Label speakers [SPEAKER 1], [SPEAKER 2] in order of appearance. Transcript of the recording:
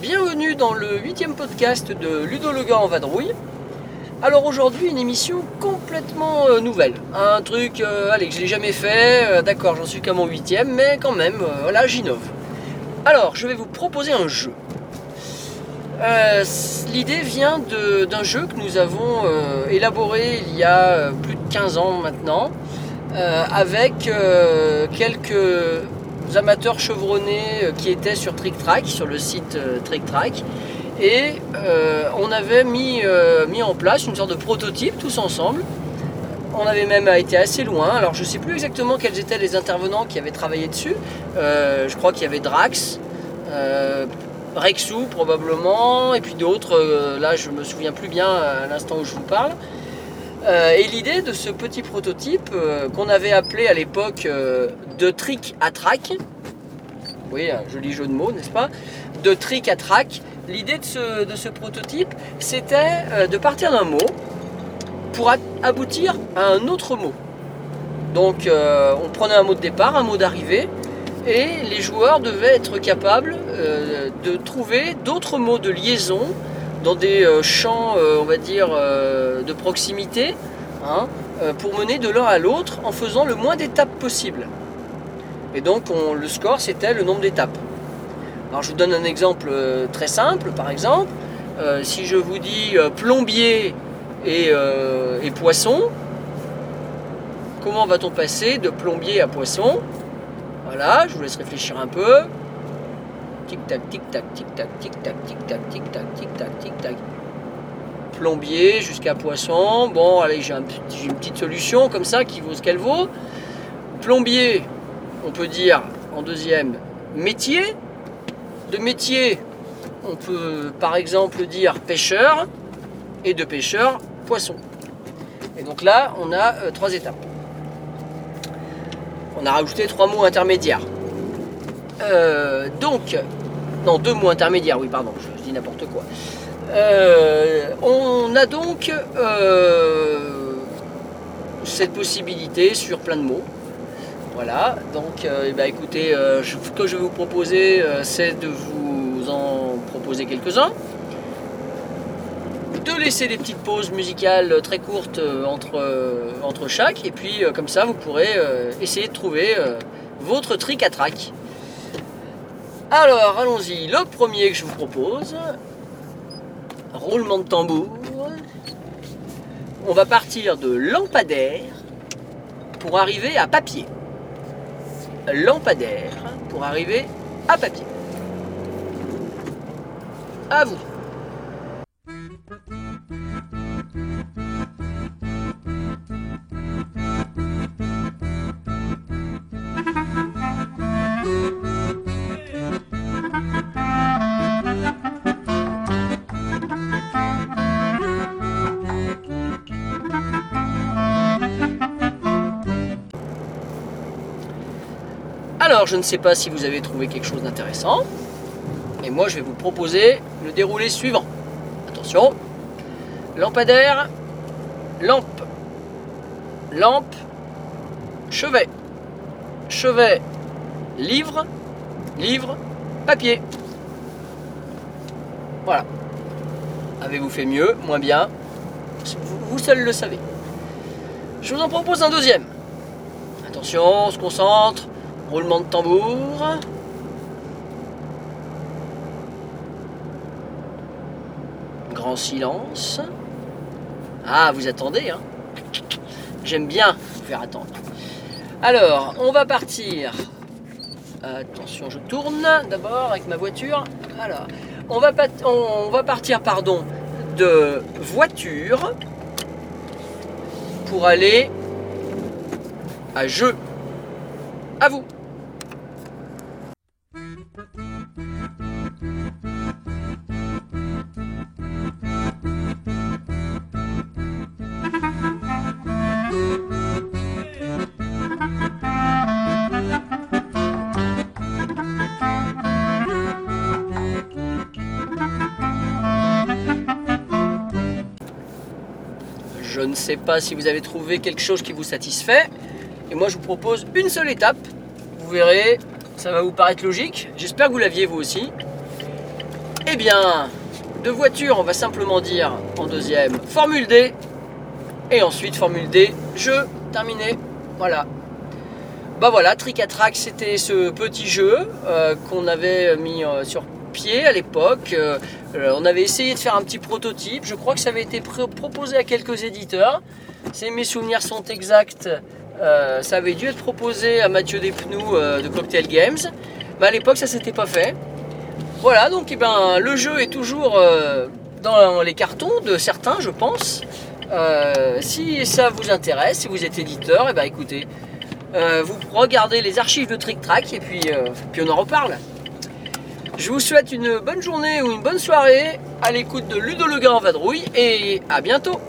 [SPEAKER 1] Bienvenue dans le huitième podcast de Ludo le gars en vadrouille. Alors aujourd'hui une émission complètement euh, nouvelle, un truc, euh, allez que je l'ai jamais fait, euh, d'accord j'en suis qu'à mon huitième, mais quand même, voilà j'innove. Alors je vais vous proposer un jeu. L'idée vient d'un jeu que nous avons élaboré il y a plus de 15 ans maintenant, avec quelques amateurs chevronnés qui étaient sur Trick Track, sur le site Trick Track. Et euh, on avait mis, euh, mis en place une sorte de prototype tous ensemble. On avait même été assez loin. Alors je ne sais plus exactement quels étaient les intervenants qui avaient travaillé dessus. Euh, je crois qu'il y avait Drax, Rexou probablement, et puis d'autres. là je me souviens plus bien à l'instant où je vous parle. Et l'idée de ce petit prototype qu'on avait appelé à l'époque de trick à track, oui, un joli jeu de mots, n'est-ce pas De trick à track. L'idée de ce, prototype, c'était euh, de partir d'un mot pour aboutir à un autre mot. Donc, euh, on prenait un mot de départ, un mot d'arrivée, et les joueurs devaient être capables euh, de trouver d'autres mots de liaison dans des champs, on va dire, de proximité, hein, pour mener de l'un à l'autre en faisant le moins d'étapes possible. Et donc on- le score c'était le nombre d'étapes. Alors je vous donne un exemple euh, très simple par exemple. Euh, si je vous dis euh, plombier et, poisson, comment va-t-on passer de plombier à poisson? Voilà, je vous laisse réfléchir un peu. Tic-tac, tic-tac, tic-tac, tic-tac, tic-tac, tic-tac, tic-tac, tic-tac. Plombier jusqu'à poisson. Bon, allez, j'ai une petite solution comme ça qui vaut ce qu'elle vaut. Plombier, on peut dire en deuxième métier. De métier, on peut par exemple dire pêcheur. Et de pêcheur, poisson. Et donc là, on a euh, trois étapes. On a rajouté trois mots intermédiaires. Euh, donc, non, deux mots intermédiaires, oui, pardon, je dis n'importe quoi. Euh, on a donc cette possibilité sur plein de mots. Voilà, donc euh, eh ben, écoutez, euh, ce que je vais vous proposer, euh, c'est de vous en proposer quelques-uns. De laisser des petites pauses musicales très courtes entre, entre chaque, et puis comme ça vous pourrez essayer de trouver votre trick à. Alors allons-y, le premier que je vous propose, roulement de tambour. On va partir de lampadaire pour arriver à papier. Lampadaire pour arriver à papier. À vous. Alors, je ne sais pas si vous avez trouvé quelque chose d'intéressant. Et moi, je vais vous proposer le déroulé suivant. Attention. Lampadaire, lampe, lampe, chevet, chevet, livre, livre, papier. Voilà. Avez-vous fait mieux, moins bien? Vous, vous seul le savez. Je vous en propose un deuxième. Attention, on se concentre. Roulement de tambour. Grand silence. Ah, vous attendez, hein J'aime bien faire attendre. Alors, on va partir. Attention, je tourne d'abord avec ma voiture. Alors, on va, on va partir, pardon, de voiture pour aller à jeu. À vous. Sais pas si vous avez trouvé quelque chose qui vous satisfait. Et moi, je vous propose une seule étape. Vous verrez, ça va vous paraître logique. J'espère que vous l'aviez vous aussi. Eh bien, de voiture, on va simplement dire en deuxième Formule D. Et ensuite Formule D, jeu terminé. Voilà. Bah voilà, Trick Track, c'était ce petit jeu euh, qu'on avait mis euh, sur à l'époque. Euh, on avait essayé de faire un petit prototype. Je crois que ça avait été proposé à quelques éditeurs. Si mes souvenirs sont exacts, ça avait dû être proposé à Mathieu Despnous de Cocktail Games. Mais à l'époque, ça s'était pas fait. Voilà, donc eh ben, le jeu est toujours dans les cartons de certains, je pense. si ça vous intéresse, si vous êtes éditeur, et eh ben écoutez, euh, vous regardez les archives de Trick Track et puis, euh, puis on en reparle. Je vous souhaite une bonne journée ou une bonne soirée à l'écoute de Ludo Le en vadrouille et à bientôt